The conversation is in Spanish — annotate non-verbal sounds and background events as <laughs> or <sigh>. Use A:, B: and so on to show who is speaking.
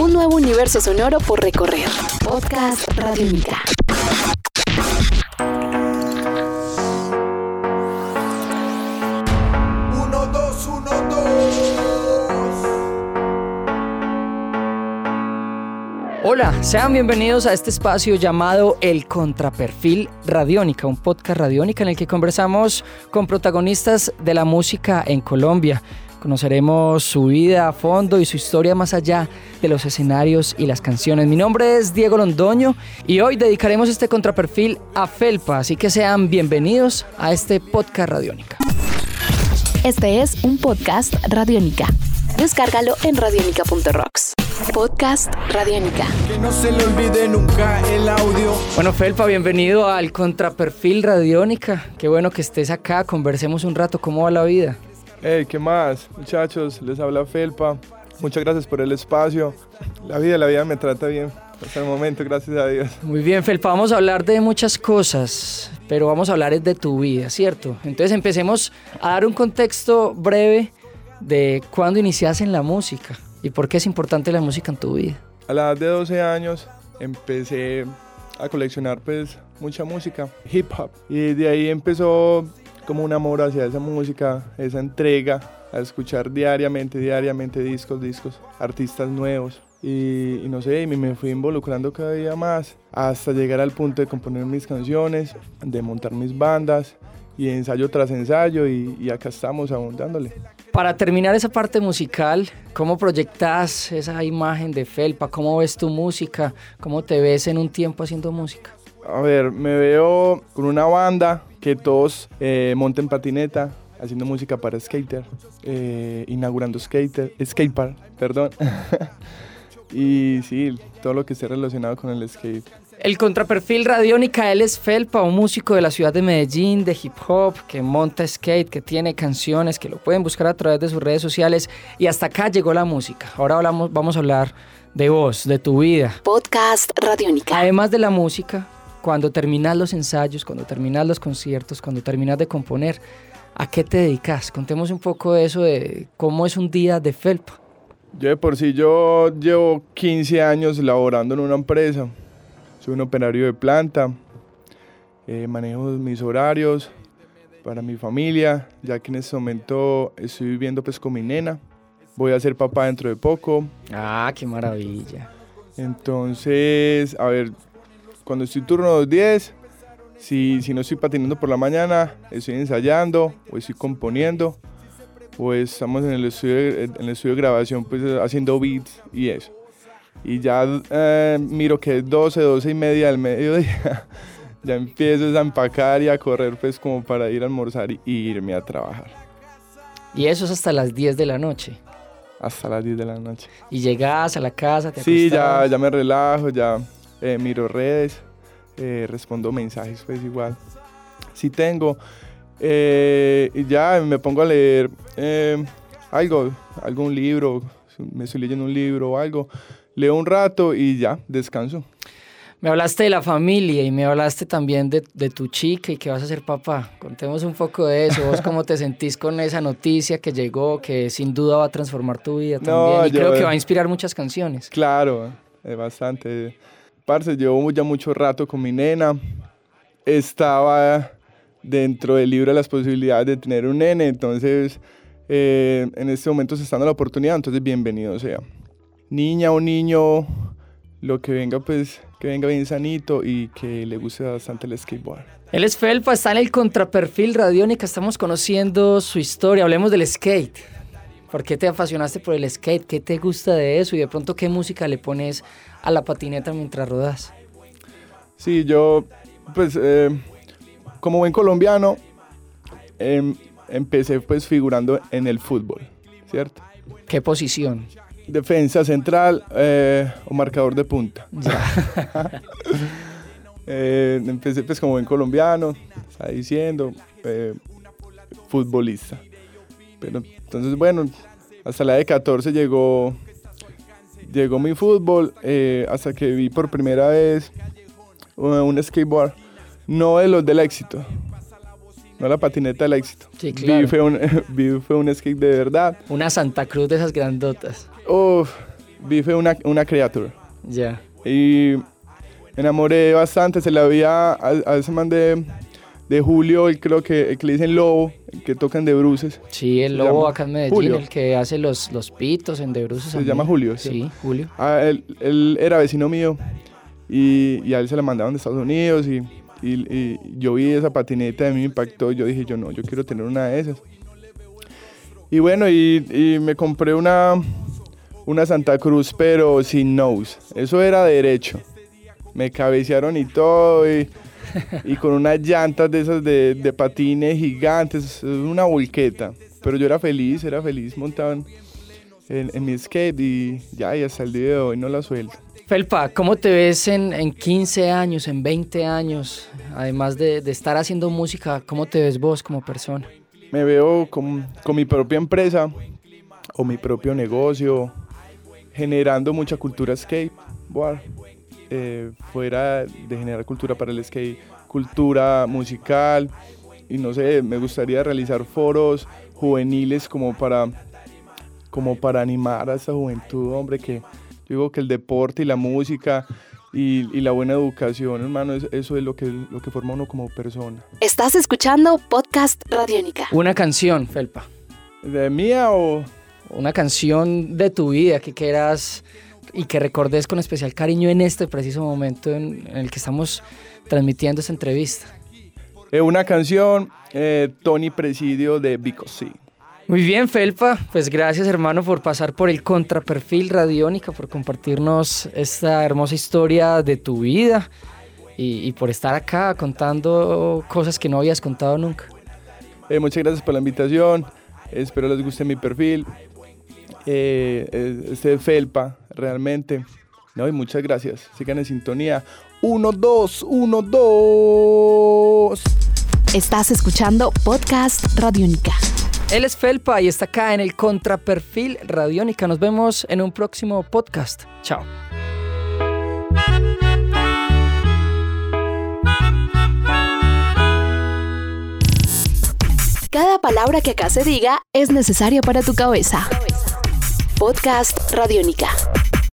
A: Un nuevo universo sonoro por recorrer. Podcast Radiónica.
B: Uno, dos, uno, dos.
C: Hola, sean bienvenidos a este espacio llamado El Contraperfil Radiónica, un podcast radiónica en el que conversamos con protagonistas de la música en Colombia. Conoceremos su vida a fondo y su historia más allá de los escenarios y las canciones. Mi nombre es Diego Londoño y hoy dedicaremos este contraperfil a Felpa, así que sean bienvenidos a este podcast Radiónica.
A: Este es un podcast Radiónica. Descárgalo en radionica.rocks. Podcast Radiónica.
B: Que no se le olvide nunca el audio.
C: Bueno, Felpa, bienvenido al Contraperfil Radiónica. Qué bueno que estés acá, conversemos un rato, ¿cómo va la vida?
D: Hey, ¿qué más? Muchachos, les habla Felpa. Muchas gracias por el espacio. La vida, la vida me trata bien. Hasta el momento, gracias a Dios.
C: Muy bien, Felpa, vamos a hablar de muchas cosas, pero vamos a hablar de tu vida, ¿cierto? Entonces empecemos a dar un contexto breve de cuándo iniciaste en la música y por qué es importante la música en tu vida.
D: A la edad de 12 años empecé a coleccionar pues mucha música, hip hop. Y de ahí empezó como un amor hacia esa música, esa entrega, a escuchar diariamente, diariamente discos, discos, artistas nuevos. Y, y no sé, me, fui involucrando cada día más hasta llegar al punto de componer mis canciones, de montar mis bandas y ensayo tras ensayo y, y acá estamos aún dándole.
C: Para terminar esa parte musical, ¿cómo proyectas esa imagen de Felpa? ¿Cómo ves tu música? ¿Cómo te ves en un tiempo haciendo música?
D: A ver, me veo con una banda que todos eh, monten patineta, haciendo música para skater, eh, inaugurando skater, skatepark, perdón. <laughs> y sí, todo lo que esté relacionado con el skate.
C: El contraperfil Radiónica, él es Felpa, un músico de la ciudad de Medellín, de hip hop, que monta skate, que tiene canciones, que lo pueden buscar a través de sus redes sociales. Y hasta acá llegó la música. Ahora hablamos, vamos a hablar de vos, de tu vida.
A: Podcast Radiónica.
C: Además de la música, cuando terminas los ensayos, cuando terminas los conciertos, cuando terminas de componer, ¿a qué te dedicas? Contemos un poco de eso, de cómo es un día de Felpa.
D: Yo de por sí, yo llevo 15 años laborando en una empresa. Soy un operario de planta. eh, manejo mis horarios para mi familia, ya que en este momento estoy viviendo pues con mi nena. Voy a ser papá dentro de poco.
C: Ah, qué maravilla.
D: Entonces, a ver, cuando estoy turno 10, si, si no estoy patinando por la mañana, estoy ensayando o estoy componiendo, o estamos en el estudio, en el estudio de grabación pues haciendo beats y eso. Y ya eh, miro que es 12, 12 y media del mediodía, <laughs> ya empiezo a empacar y a correr pues como para ir a almorzar y, irme a trabajar
C: Y eso es hasta las 10 de la noche.
D: hasta las 10 de la noche.
C: Y llegas a la casa, te
D: Sí, ya, ya me relajo, ya eh, miro redes, eh, respondo mensajes, pues igual. Sí tengo. eh, y ya me pongo a leer eh, algo, algún libro, me estoy leyendo un libro o algo. Leo un rato y ya, descanso.
C: Me hablaste de la familia y me hablaste también de, de tu chica y que vas a ser papá. Contemos un poco de eso. ¿Vos cómo te sentís con esa noticia que llegó, que sin duda va a transformar tu vida
D: No,
C: también? y
D: yo-
C: creo que va a inspirar muchas canciones.
D: Claro, eh, bastante. Parce, llevo ya mucho rato con mi nena. Estaba dentro del libro de las posibilidades de tener un nene, entonces eh, en este momento se está dando la oportunidad, entonces bienvenido sea. Niña o niño, lo que venga, pues que venga bien sanito y que le guste bastante el skateboard.
C: Él es Felpa, está en el contraperfil Radiónica, estamos conociendo su historia. Hablemos del skate. ¿Por qué te apasionaste por el skate? ¿Qué te gusta de eso? Y de pronto, ¿qué música le pones a la patineta mientras rodas?
D: Sí, yo, pues, eh, como buen colombiano, em, empecé pues figurando en el fútbol, ¿cierto?
C: ¿Qué posición?
D: Defensa central eh, o marcador de punta. <laughs>
C: Ya. <laughs>
D: Eh, empecé pues como buen colombiano, está diciendo, eh, futbolista. Pero entonces, bueno, hasta la de 14 llegó, llegó mi fútbol, eh, hasta que vi por primera vez un skateboard, no de los del éxito, no la patineta del éxito.
C: Sí,
D: Vi
C: claro.
D: fue un, <laughs> vi fue un skate de verdad.
C: Una Santa Cruz de esas grandotas.
D: Uf, vi fue una, una criatura.
C: Ya.
D: Y me enamoré bastante, se la vi a, a- a ese man de, de Julio, el, creo que, el que le dicen Lobo, el que tocan de bruces.
C: Sí, el lobo acá en Medellín,
D: Julio.
C: el que hace los, los pitos en De Bruces.
D: Se llama Julio,
C: Sí,
D: ¿sí?
C: Julio.
D: Ah, él, él era vecino mío y, y a él se la mandaban de Estados Unidos y, y- y yo vi esa patineta, a mí me impactó, yo dije, yo no, yo quiero tener una de esas. Y bueno, y, y me compré una, una Santa Cruz, pero sin nose, eso era derecho. Me cabecearon y todo, y, y con unas llantas de esas de, de patines gigantes, una volqueta. Pero yo era feliz, era feliz montado en, en, en mi skate y ya, y hasta el día de hoy no la suelto.
C: Felpa, ¿cómo te ves en, en 15 años, en 20 años? Además de, de estar haciendo música, ¿cómo te ves vos como persona?
D: Me veo con, con mi propia empresa o mi propio negocio, generando mucha cultura skateboard, eh, fuera de generar cultura para el skate, cultura musical, y no sé, me gustaría realizar foros juveniles como para, como para animar a esa juventud, hombre, que yo digo que el deporte y la música y, y la buena educación, hermano, es- eso es lo que, lo que forma uno como persona.
A: Estás escuchando Podcast Radiónica.
C: Una canción, Felpa.
D: ¿De mía o...?
C: Una canción de tu vida que quieras y que recordes con especial cariño en este preciso momento en, en el que estamos transmitiendo esta entrevista.
D: Eh, una canción, eh, Tony Presidio de Vico C.
C: Muy bien, Felpa. Pues gracias, hermano, por pasar por el contraperfil Radiónica, por compartirnos esta hermosa historia de tu vida y, y por estar acá contando cosas que no habías contado nunca.
D: Eh, muchas gracias por la invitación. Espero les guste mi perfil. Eh, eh, este es Felpa, realmente. No, y muchas gracias. Sigan en sintonía. 1, 2, 1, 2.
A: Estás escuchando Podcast Radiónica.
C: Él es Felpa y está acá en el contraperfil Radiónica. Nos vemos en un próximo podcast. Chao.
A: Cada palabra que acá se diga es necesaria para tu cabeza. Podcast Radiónica.